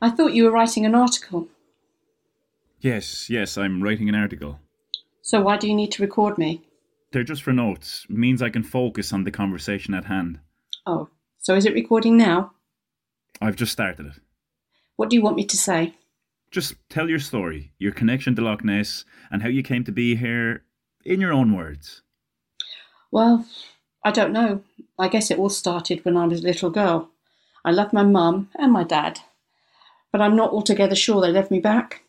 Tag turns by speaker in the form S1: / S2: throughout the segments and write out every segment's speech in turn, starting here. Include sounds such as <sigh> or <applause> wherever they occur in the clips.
S1: I thought you were writing an article.
S2: Yes, yes, I'm writing an article.
S1: So why do you need to record me?
S2: They're just for notes. Means I can focus on the conversation at hand.
S1: Oh, so is it recording now?
S2: I've just started it.
S1: What do you want me to say?
S2: Just tell your story, your connection to Loch Ness, and how you came to be here in your own words.
S1: Well, I don't know. I guess it all started when I was a little girl. I loved my mum and my dad, but I'm not altogether sure they loved me back.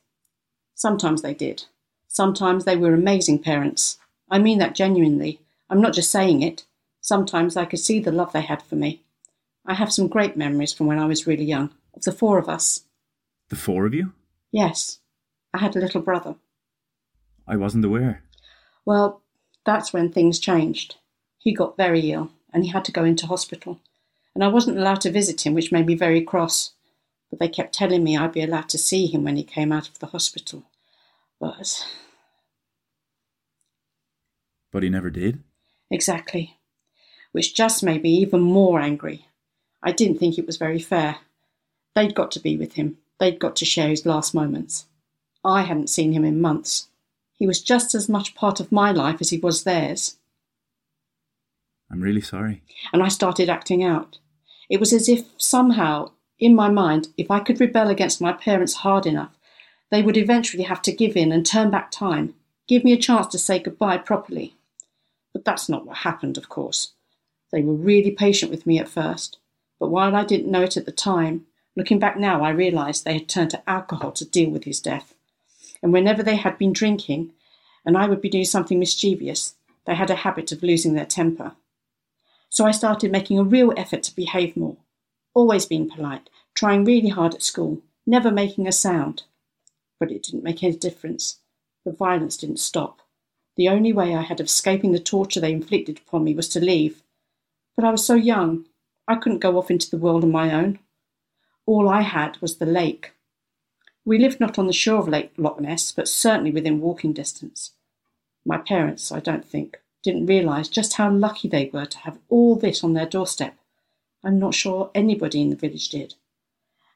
S1: Sometimes they did. Sometimes they were amazing parents. I mean that genuinely. I'm not just saying it. Sometimes I could see the love they had for me. I have some great memories from when I was really young, of the four of us.
S2: The four of you?
S1: Yes, I had a little brother.
S2: I wasn't aware.
S1: Well, that's when things changed. He got very ill and he had to go into hospital. And I wasn't allowed to visit him, which made me very cross. But they kept telling me I'd be allowed to see him when he came out of the hospital. But.
S2: But he never did?
S1: Exactly. Which just made me even more angry. I didn't think it was very fair. They'd got to be with him, they'd got to share his last moments. I hadn't seen him in months. He was just as much part of my life as he was theirs.
S2: I'm really sorry.
S1: And I started acting out. It was as if somehow, in my mind, if I could rebel against my parents hard enough, they would eventually have to give in and turn back time, give me a chance to say goodbye properly. But that's not what happened, of course. They were really patient with me at first, but while I didn't know it at the time, looking back now, I realised they had turned to alcohol to deal with his death. And whenever they had been drinking, and I would be doing something mischievous, they had a habit of losing their temper. So I started making a real effort to behave more, always being polite, trying really hard at school, never making a sound. But it didn't make any difference. The violence didn't stop. The only way I had of escaping the torture they inflicted upon me was to leave. But I was so young, I couldn't go off into the world on my own. All I had was the lake. We lived not on the shore of Lake Loch Ness, but certainly within walking distance. My parents, I don't think, didn't realise just how lucky they were to have all this on their doorstep. I'm not sure anybody in the village did.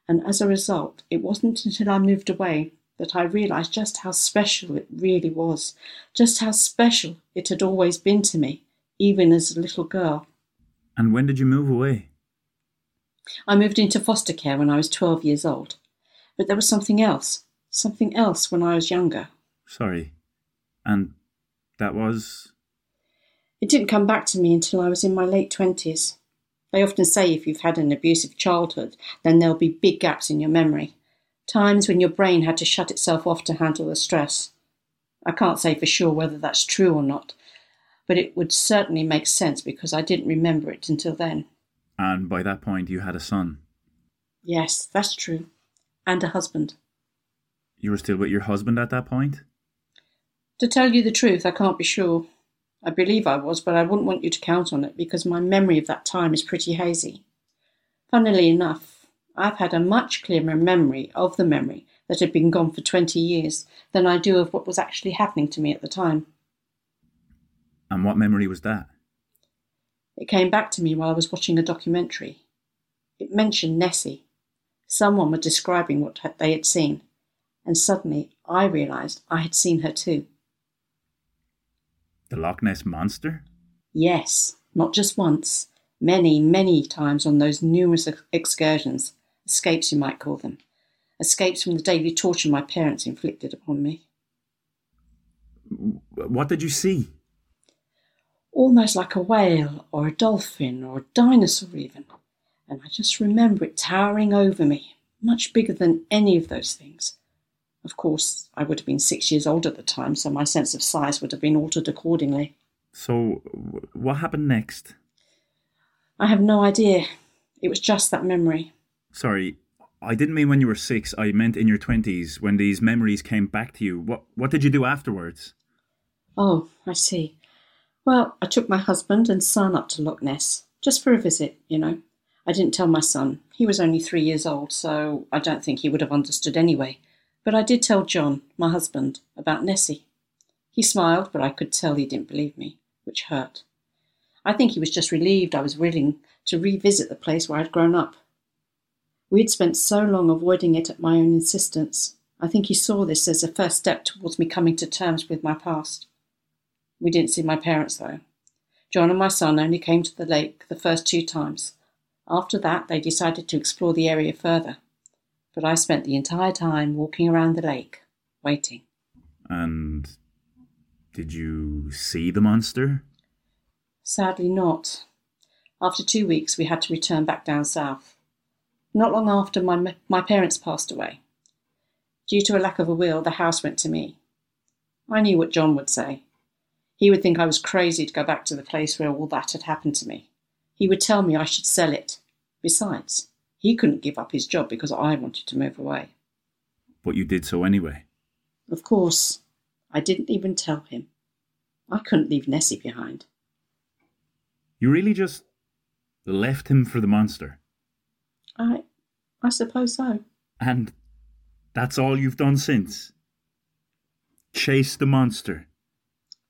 S1: And as a result, it wasn't until I moved away that I realised just how special it really was, just how special it had always been to me, even as a little girl.
S2: And when did you move away?
S1: I moved into foster care when I was 12 years old. But there was something else, something else when I was younger.
S2: Sorry. And that was?
S1: It didn't come back to me until I was in my late 20s. They often say if you've had an abusive childhood, then there'll be big gaps in your memory, times when your brain had to shut itself off to handle the stress. I can't say for sure whether that's true or not, but it would certainly make sense because I didn't remember it until then.
S2: And by that point, you had a son.
S1: Yes, that's true. And a husband.
S2: You were still with your husband at that point?
S1: To tell you the truth, I can't be sure. I believe I was, but I wouldn't want you to count on it because my memory of that time is pretty hazy. Funnily enough, I've had a much clearer memory of the memory that had been gone for 20 years than I do of what was actually happening to me at the time.
S2: And what memory was that?
S1: It came back to me while I was watching a documentary. It mentioned Nessie. Someone was describing what they had seen, and suddenly I realised I had seen her too.
S2: The Loch Ness Monster?
S1: Yes, not just once, many, many times on those numerous excursions, escapes you might call them, escapes from the daily torture my parents inflicted upon me.
S2: What did you see?
S1: almost like a whale or a dolphin or a dinosaur, even. And I just remember it towering over me, much bigger than any of those things. Of course, I would have been six years old at the time, so my sense of size would have been altered accordingly.
S2: So, what happened next?
S1: I have no idea. It was just that memory.
S2: Sorry, I didn't mean when you were six. I meant in your twenties when these memories came back to you. What What did you do afterwards?
S1: Oh, I see. Well, I took my husband and son up to Loch Ness, just for a visit, you know. I didn't tell my son. He was only three years old, so I don't think he would have understood anyway. But I did tell John, my husband, about Nessie. He smiled, but I could tell he didn't believe me, which hurt. I think he was just relieved I was willing to revisit the place where I'd grown up. We'd spent so long avoiding it at my own insistence. I think he saw this as a first step towards me coming to terms with my past. We didn't see my parents, though. John and my son only came to the lake the first two times. After that, they decided to explore the area further. But I spent the entire time walking around the lake, waiting.
S2: And did you see the monster?
S1: Sadly, not. After two weeks, we had to return back down south. Not long after, my, my parents passed away. Due to a lack of a will, the house went to me. I knew what John would say. He would think I was crazy to go back to the place where all that had happened to me. He would tell me I should sell it. Besides, he couldn't give up his job because I wanted to move away.
S2: But you did so anyway.
S1: Of course, I didn't even tell him. I couldn't leave Nessie behind.
S2: You really just left him for the monster?
S1: I. I suppose so.
S2: And that's all you've done since? Chase the monster?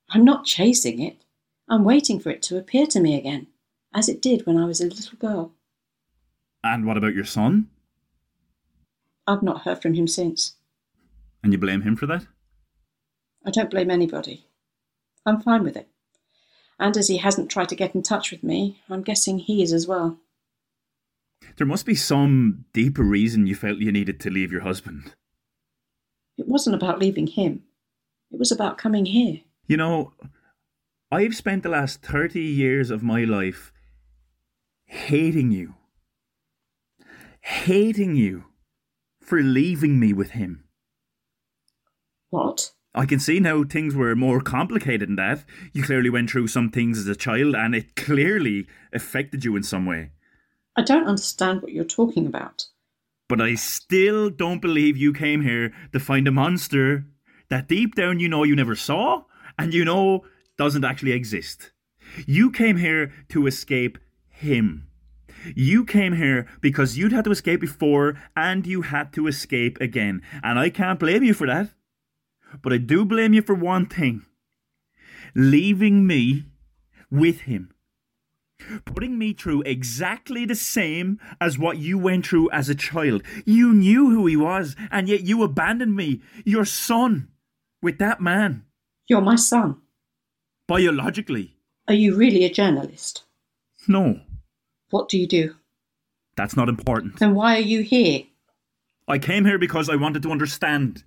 S1: I'm not chasing it. I'm waiting for it to appear to me again, as it did when I was a little girl.
S2: And what about your son?
S1: I've not heard from him since.
S2: And you blame him for that?
S1: I don't blame anybody. I'm fine with it. And as he hasn't tried to get in touch with me, I'm guessing he is as well.
S2: There must be some deeper reason you felt you needed to leave your husband.
S1: It wasn't about leaving him. It was about coming here.
S2: You know, I've spent the last 30 years of my life hating you. Hating you for leaving me with him.
S1: What?
S2: I can see now things were more complicated than that. You clearly went through some things as a child and it clearly affected you in some way.
S1: I don't understand what you're talking about.
S2: But I still don't believe you came here to find a monster that deep down you know you never saw and you know doesn't actually exist. You came here to escape him. You came here because you'd had to escape before and you had to escape again. And I can't blame you for that. But I do blame you for one thing leaving me with him. Putting me through exactly the same as what you went through as a child. You knew who he was, and yet you abandoned me, your son, with that man.
S1: You're my son.
S2: Biologically.
S1: Are you really a journalist?
S2: No.
S1: What do you do?
S2: That's not important.
S1: Then why are you here?
S2: I came here because I wanted to understand.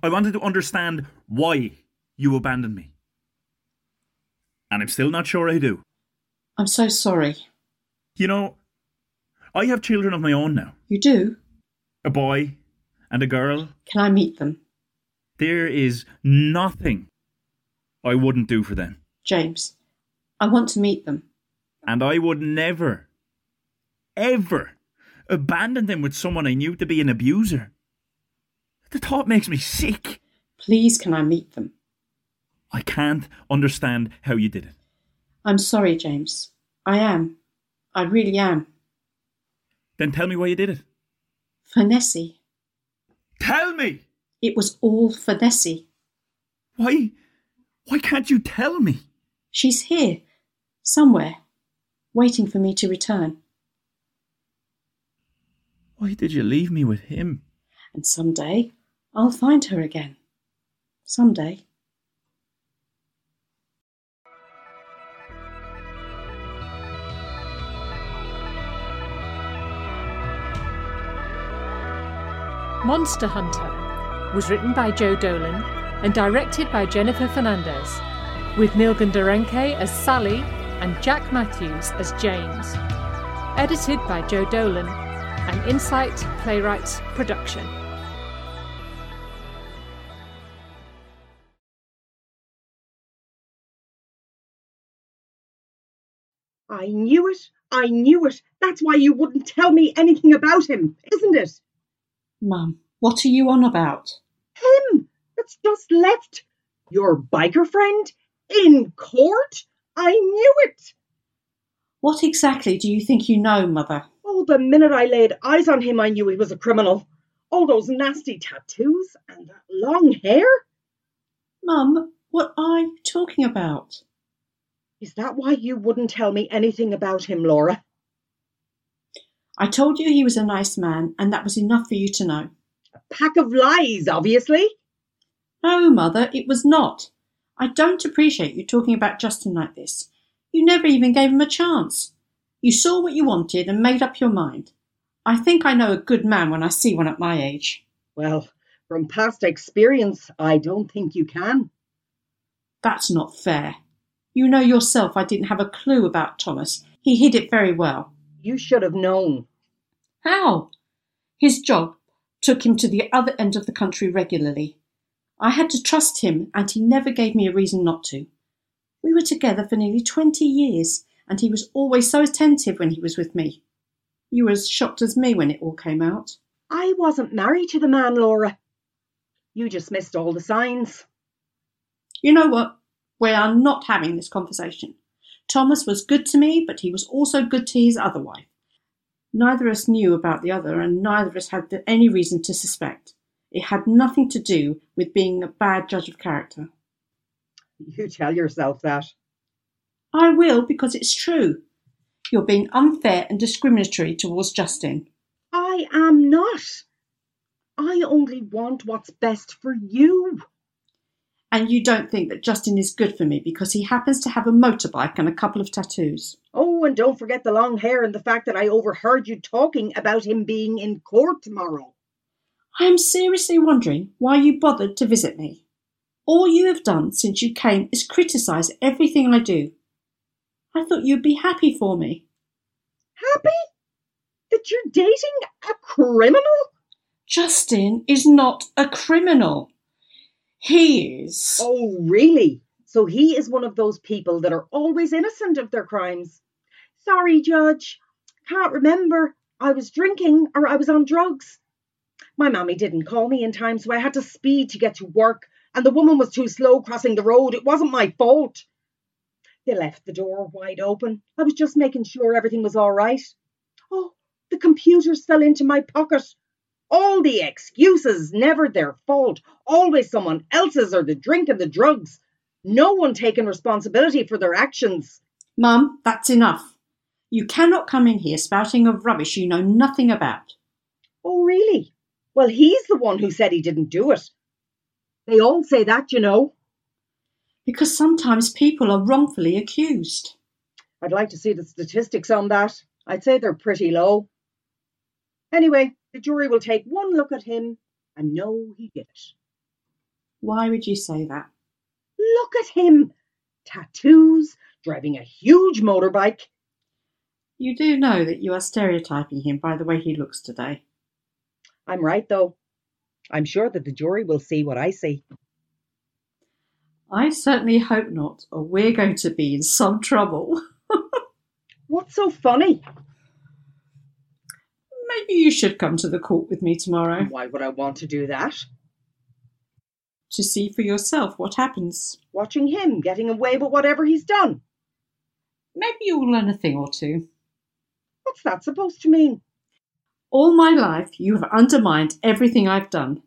S2: I wanted to understand why you abandoned me. And I'm still not sure I do.
S1: I'm so sorry.
S2: You know, I have children of my own now.
S1: You do?
S2: A boy and a girl.
S1: Can I meet them?
S2: There is nothing I wouldn't do for them.
S1: James, I want to meet them.
S2: And I would never, ever abandoned him with someone I knew to be an abuser. The thought makes me sick.
S1: Please, can I meet them?
S2: I can't understand how you did it.
S1: I'm sorry, James. I am. I really am.
S2: Then tell me why you did it.
S1: For Nessie.
S2: Tell me!
S1: It was all for Nessie.
S2: Why? Why can't you tell me?
S1: She's here, somewhere, waiting for me to return.
S2: Why did you leave me with him?
S1: And someday I'll find her again. Someday.
S3: Monster Hunter was written by Joe Dolan and directed by Jennifer Fernandez, with Nilgun Direncay as Sally and Jack Matthews as James. Edited by Joe Dolan, an Incite Playwrights production.
S4: I knew it. I knew it. That's why you wouldn't tell me anything about him, isn't it?
S1: Mum, what are you on about?
S4: Him that's just left. Your biker friend? In court? I knew it.
S1: What exactly do you think you know, Mother?
S4: Oh, the minute I laid eyes on him, I knew he was a criminal. All those nasty tattoos and that long hair.
S1: Mum, what are you talking about?
S4: Is that why you wouldn't tell me anything about him, Laura?
S1: I told you he was a nice man, and that was enough for you to know.
S4: A pack of lies, obviously.
S1: No, Mother, it was not. I don't appreciate you talking about Justin like this. You never even gave him a chance. You saw what you wanted and made up your mind. I think I know a good man when I see one at my age.
S4: Well, from past experience, I don't think you can.
S1: That's not fair. You know yourself I didn't have a clue about Thomas. He hid it very well.
S4: You should have known.
S1: How? His job took him to the other end of the country regularly. I had to trust him, and he never gave me a reason not to. We were together for nearly twenty years, and he was always so attentive when he was with me. You were as shocked as me when it all came out.
S4: I wasn't married to the man, Laura. You just missed all the signs.
S1: You know what? We are not having this conversation. Thomas was good to me, but he was also good to his other wife. Neither of us knew about the other, and neither of us had any reason to suspect. It had nothing to do with being a bad judge of character.
S4: You tell yourself that.
S1: I will because it's true. You're being unfair and discriminatory towards Justin.
S4: I am not. I only want what's best for you.
S1: And you don't think that Justin is good for me because he happens to have a motorbike and a couple of tattoos.
S4: Oh, and don't forget the long hair and the fact that I overheard you talking about him being in court tomorrow.
S1: I am seriously wondering why you bothered to visit me. All you have done since you came is criticise everything I do. I thought you'd be happy for me.
S4: Happy? That you're dating a criminal?
S1: Justin is not a criminal. He is.
S4: Oh, really? So he is one of those people that are always innocent of their crimes. Sorry, Judge. Can't remember. I was drinking or I was on drugs. My mammy didn't call me in time, so I had to speed to get to work, and the woman was too slow crossing the road. It wasn't my fault. They left the door wide open. I was just making sure everything was all right. Oh, the computers fell into my pocket. All the excuses, never their fault. Always someone else's or the drink and the drugs. No one taking responsibility for their actions.
S1: Mum, that's enough. You cannot come in here spouting of rubbish you know nothing about.
S4: Oh, really? Well, he's the one who said he didn't do it. They all say that, you know.
S1: Because sometimes people are wrongfully accused.
S4: I'd like to see the statistics on that. I'd say they're pretty low. Anyway, the jury will take one look at him and know he did it.
S1: Why would you say that?
S4: Look at him! Tattoos, driving a huge motorbike.
S1: You do know that you are stereotyping him by the way he looks today.
S4: I'm right, though. I'm sure that the jury will see what I see.
S1: I certainly hope not, or we're going to be in some trouble. <laughs>
S4: What's so funny?
S1: Maybe you should come to the court with me tomorrow
S4: Why would I want to do that?
S1: to see for yourself what happens.
S4: Watching him getting away with whatever he's done.
S1: Maybe you'll learn a thing or two.
S4: What's that supposed to mean?
S1: All my life, you have undermined everything I've done,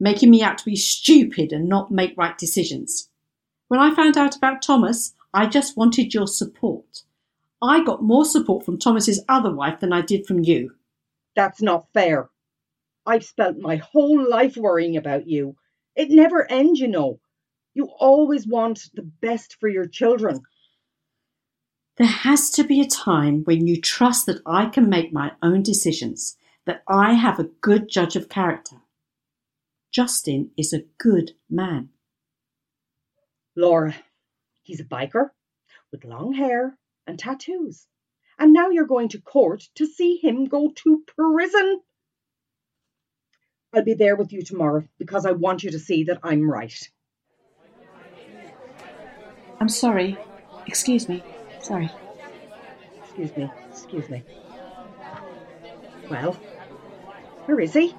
S1: making me out to be stupid and not make right decisions. When I found out about Thomas, I just wanted your support. I got more support from Thomas's other wife than I did from you.
S4: That's not fair. I've spent my whole life worrying about you. It never ends, you know. You always want the best for your children.
S1: There has to be a time when you trust that I can make my own decisions, that I have a good judge of character. Justin is a good man.
S4: Laura, he's a biker with long hair and tattoos. And now you're going to court to see him go to prison. I'll be there with you tomorrow because I want you to see that I'm right.
S1: I'm sorry. Excuse me. Sorry.
S4: Excuse me, excuse me. Well, where is he?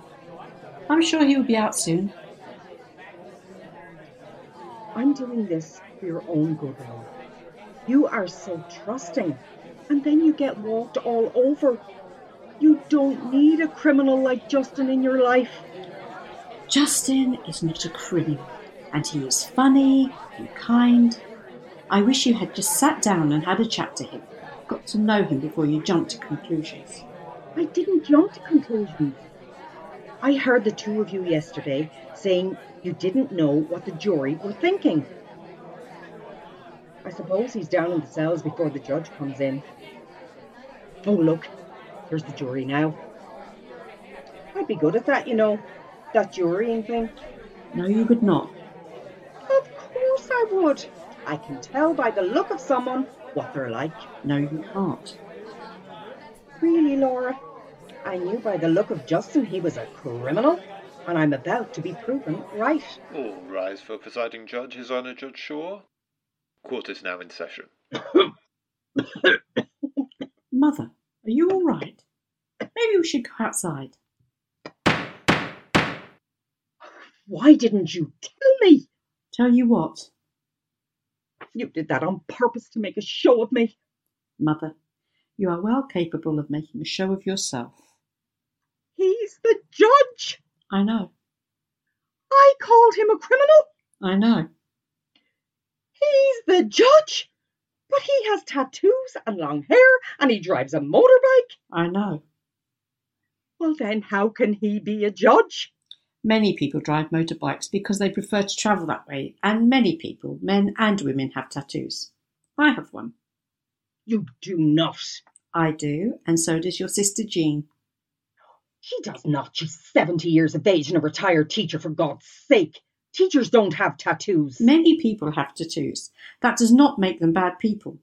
S1: I'm sure he will be out soon.
S4: I'm doing this for your own good, Laura. You are so trusting, and then you get walked all over. You don't need a criminal like Justin in your life.
S1: Justin is not a criminal, and he is funny and kind. I wish you had just sat down and had a chat to him, got to know him before you jumped to conclusions.
S4: I didn't jump to conclusions. I heard the two of you yesterday saying you didn't know what the jury were thinking. I suppose he's down in the cells before the judge comes in. Oh, look, there's the jury now. I'd be good at that, you know, that jurying thing.
S1: No, you would not.
S4: Of course I would. I can tell by the look of someone what they're like.
S1: No, you can't.
S4: Really, Laura? I knew by the look of Justin he was a criminal, and I'm about to be proven right.
S5: All rise for presiding judge, His Honour Judge Shaw. Court is now in session. <coughs>
S1: Mother, are you all right? Maybe we should go outside.
S4: Why didn't you tell me?
S1: Tell you what,
S4: You did that on purpose to make a show of me.
S1: Mother, you are well capable of making a show of yourself.
S4: He's the judge.
S1: I know,
S4: I called him a criminal.
S1: I know.
S4: He's the judge. But he has tattoos and long hair and he drives a motorbike.
S1: I know.
S4: Well, then, how can he be a judge?
S1: Many people drive motorbikes because they prefer to travel that way, and many people, men and women, have tattoos. I have one.
S4: You do not.
S1: I do, and so does your sister Jean.
S4: She does not. She's 70 years of age and a retired teacher, for God's sake. Teachers don't have tattoos.
S1: Many people have tattoos. That does not make them bad people.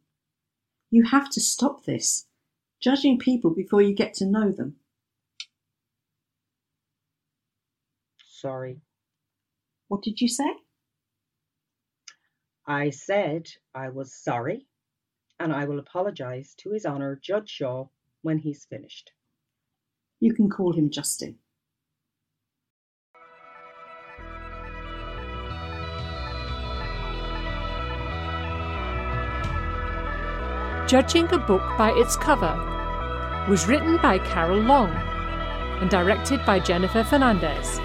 S1: You have to stop this, judging people before you get to know them.
S4: Sorry.
S1: What did you say?
S4: I said I was sorry, and I will apologise to His Honour Judge Shaw when he's finished.
S1: You can call him Justin.
S3: Judging a Book by Its Cover was written by Carol Long and directed by Jennifer Fernandez,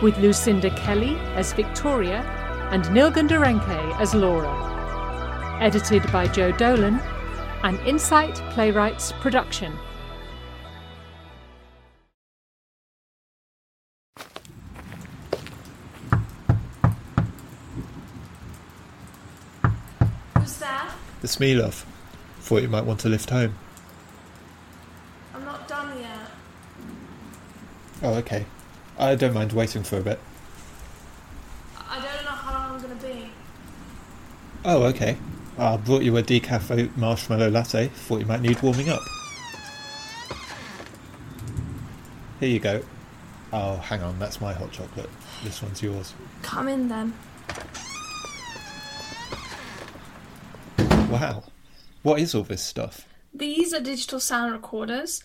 S3: with Lucinda Kelly as Victoria and Nilgun Direncay as Laura. Edited by Joe Dolan, an Incite Playwrights production.
S5: Me, love. Thought you might want to lift home.
S6: I'm not done yet.
S5: Oh, okay. I don't mind waiting for a bit.
S6: I don't know how long I'm gonna be.
S5: Oh, okay. I brought you a decaf oat marshmallow latte. Thought you might need warming up. Here you go. Oh, hang on, that's my hot chocolate. This one's yours.
S6: Come in then.
S5: Wow. What is all this stuff?
S6: These are digital sound recorders.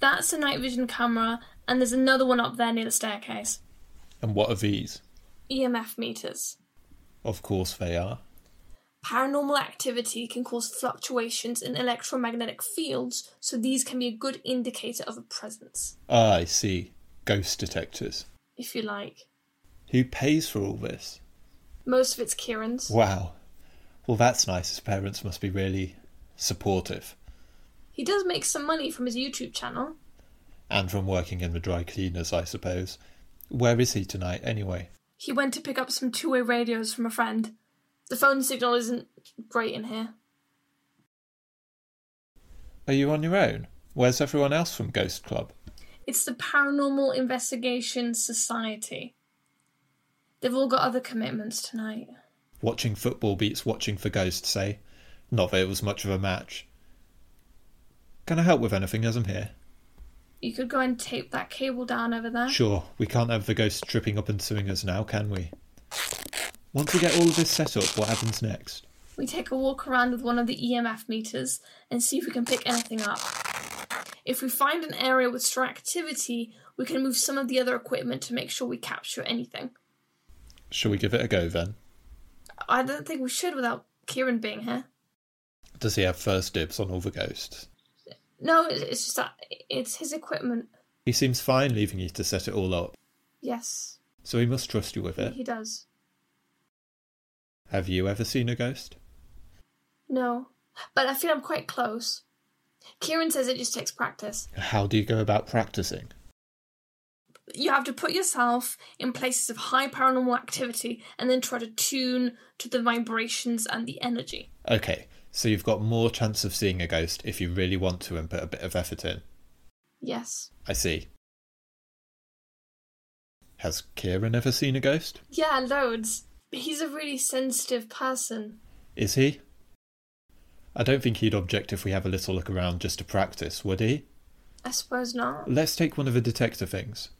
S6: That's a night vision camera, and there's another one up there near the staircase.
S5: And what are these?
S6: EMF meters.
S5: Of course they are.
S6: Paranormal activity can cause fluctuations in electromagnetic fields, so these can be a good indicator of a presence,
S5: Ah, I see. Ghost detectors.
S6: if you like.
S5: Who pays for all this?
S6: Most of it's Kieran's.
S5: Wow. Well, that's nice. His parents must be really supportive.
S6: He does make some money from his YouTube channel.
S5: And from working in the dry cleaners, I suppose. Where is he tonight, anyway?
S6: He went to pick up some two way radios from a friend. The phone signal isn't great in here.
S5: Are you on your own? Where's everyone else from Ghost Club?
S6: It's the Paranormal Investigation Society. They've all got other commitments tonight.
S5: Watching football beats watching for ghosts, say. Not that it was much of a match. Can I help with anything as I'm here?
S6: You could go and tape that cable down over there.
S5: Sure, we can't have the ghosts tripping up and suing us now, can we? Once we get all of this set up, what happens next?
S6: We take a walk around with one of the EMF meters and see if we can pick anything up. If we find an area with strong activity, we can move some of the other equipment to make sure we capture anything.
S5: Shall we give it a go then?
S6: I don't think we should without Kieran being here.
S5: Does he have first dibs on all the ghosts?
S6: No, it's just that it's his equipment.
S5: He seems fine leaving you to set it all up,
S6: Yes,
S5: so he must trust you with it.
S6: he does.
S5: Have you ever seen a ghost?
S6: No, but I feel I'm quite close. Kieran says it just takes practice.
S5: How do you go about practicing?
S6: You have to put yourself in places of high paranormal activity and then try to tune to the vibrations and the energy.
S5: Okay, so you've got more chance of seeing a ghost if you really want to and put a bit of effort in.
S6: Yes.
S5: I see. Has Kieran ever seen a ghost?
S6: Yeah, loads. He's a really sensitive person.
S5: Is he? I don't think he'd object if we have a little look around just to practice, would he?
S6: I suppose not.
S5: Let's take one of the detector things.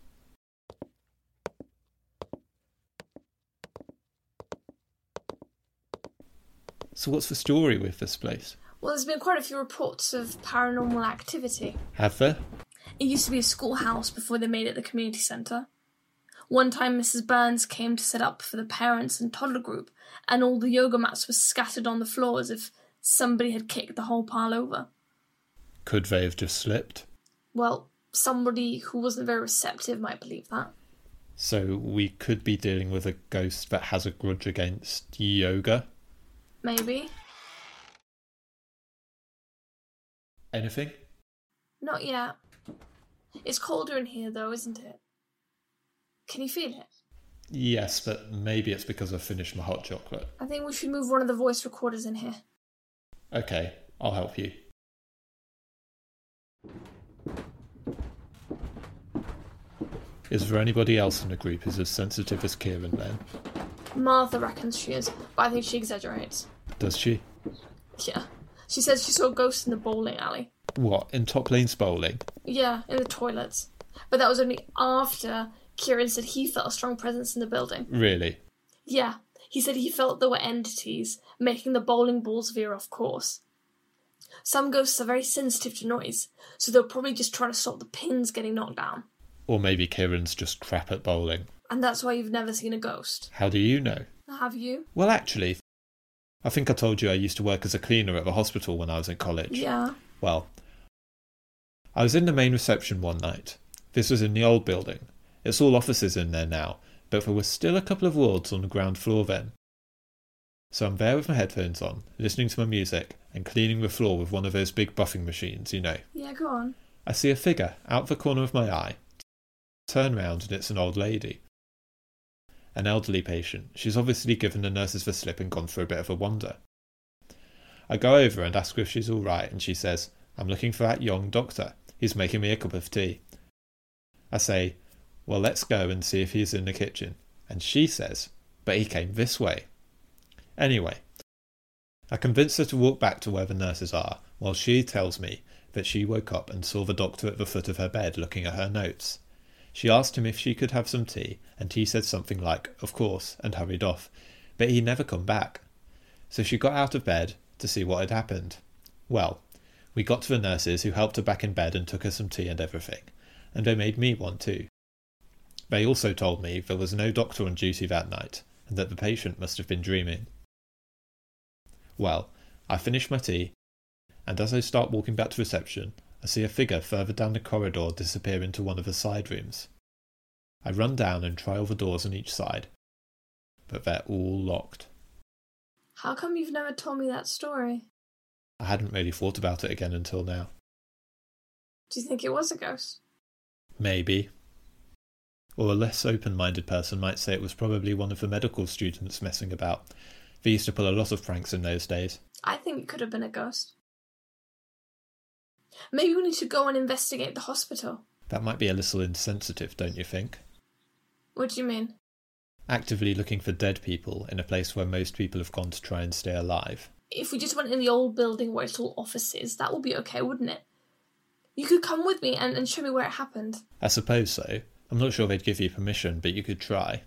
S5: So, what's the story with this place?
S6: Well, there's been quite a few reports of paranormal activity.
S5: Have there?
S6: It used to be a schoolhouse before they made it the community centre. One time, Mrs. Burns came to set up for the parents and toddler group, and all the yoga mats were scattered on the floor as if somebody had kicked the whole pile over.
S5: Could they have just slipped?
S6: Well, somebody who wasn't very receptive might believe that.
S5: So, we could be dealing with a ghost that has a grudge against yoga?
S6: Maybe.
S5: Anything?
S6: Not yet. It's colder in here, though, isn't it? Can you feel it?
S5: Yes, but maybe it's because I've finished my hot chocolate.
S6: I think we should move one of the voice recorders in here.
S5: Okay, I'll help you. Is there anybody else in the group who's as sensitive as Kieran then?
S6: Martha reckons she is, but I think she exaggerates.
S5: Does she?
S6: Yeah. She says she saw ghosts in the bowling alley.
S5: What, in Top Lane's bowling?
S6: Yeah, in the toilets. But that was only after Kieran said he felt a strong presence in the building.
S5: Really?
S6: Yeah, he said he felt there were entities making the bowling balls veer off course. Some ghosts are very sensitive to noise, so they're probably just trying to stop the pins getting knocked down.
S5: Or maybe Kieran's just crap at bowling.
S6: And that's why you've never seen a ghost.
S5: How do you know?
S6: Have you?
S5: Well, actually, I think I told you I used to work as a cleaner at the hospital when I was in college.
S6: Yeah.
S5: Well, I was in the main reception one night. This was in the old building. It's all offices in there now, but there were still a couple of wards on the ground floor then. So I'm there with my headphones on, listening to my music, and cleaning the floor with one of those big buffing machines, you know.
S6: Yeah, go on.
S5: I see a figure out the corner of my eye. Turn round and it's an old lady. An elderly patient. She's obviously given the nurses the slip and gone for a bit of a wander. I go over and ask her if she's all right, and she says, I'm looking for that young doctor. He's making me a cup of tea. I say, Well, let's go and see if he's in the kitchen. And she says, But he came this way. Anyway, I convince her to walk back to where the nurses are, while she tells me that she woke up and saw the doctor at the foot of her bed looking at her notes. She asked him if she could have some tea, and he said something like, Of course, and hurried off. But he never come back. So she got out of bed to see what had happened. Well, we got to the nurses, who helped her back in bed and took her some tea and everything, and they made me one too. They also told me there was no doctor on duty that night, and that the patient must have been dreaming. Well, I finish my tea, and as I start walking back to reception, I see a figure further down the corridor disappear into one of the side rooms. I run down and try all the doors on each side, but they're all locked.
S6: How come you've never told me that story?
S5: I hadn't really thought about it again until now.
S6: Do you think it was a ghost?
S5: Maybe. Or a less open minded person might say it was probably one of the medical students messing about. They used to pull a lot of pranks in those days.
S6: I think it could have been a ghost. Maybe we need to go and investigate the hospital.
S5: That might be a little insensitive, don't you think?
S6: What do you mean?
S5: Actively looking for dead people in a place where most people have gone to try and stay alive.
S6: If we just went in the old building where it's all offices, that would be okay, wouldn't it? You could come with me and, and show me where it happened.
S5: I suppose so. I'm not sure they'd give you permission, but you could try.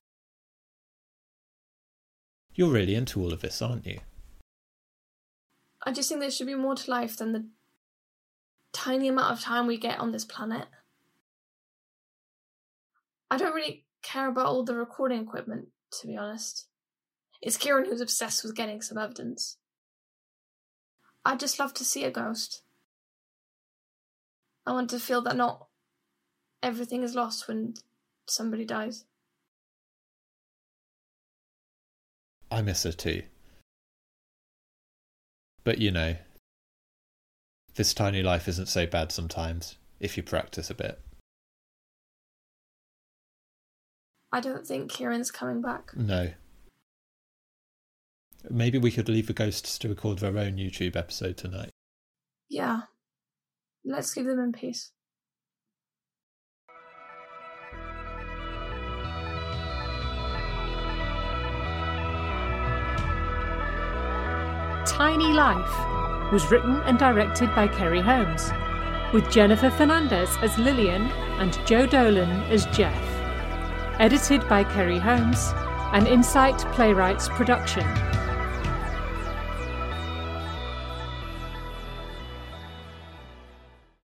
S5: You're really into all of this, aren't you?
S6: I just think there should be more to life than the tiny amount of time we get on this planet. I don't really care about all the recording equipment, to be honest. It's Kieran who's obsessed with getting some evidence. I'd just love to see a ghost. I want to feel that not everything is lost when somebody dies.
S5: I miss her too. But you know, This tiny life isn't so bad sometimes, if you practice a bit.
S6: I don't think Kieran's coming back.
S5: No. Maybe we could leave the ghosts to record their own YouTube episode tonight.
S6: Yeah. Let's leave them in peace.
S3: Tiny Life was written and directed by Kerry Holmes, with Jennifer Fernandez as Lilian and Joe Dolan as Geoff. Edited by Kerry Holmes, an Incite Playwrights production.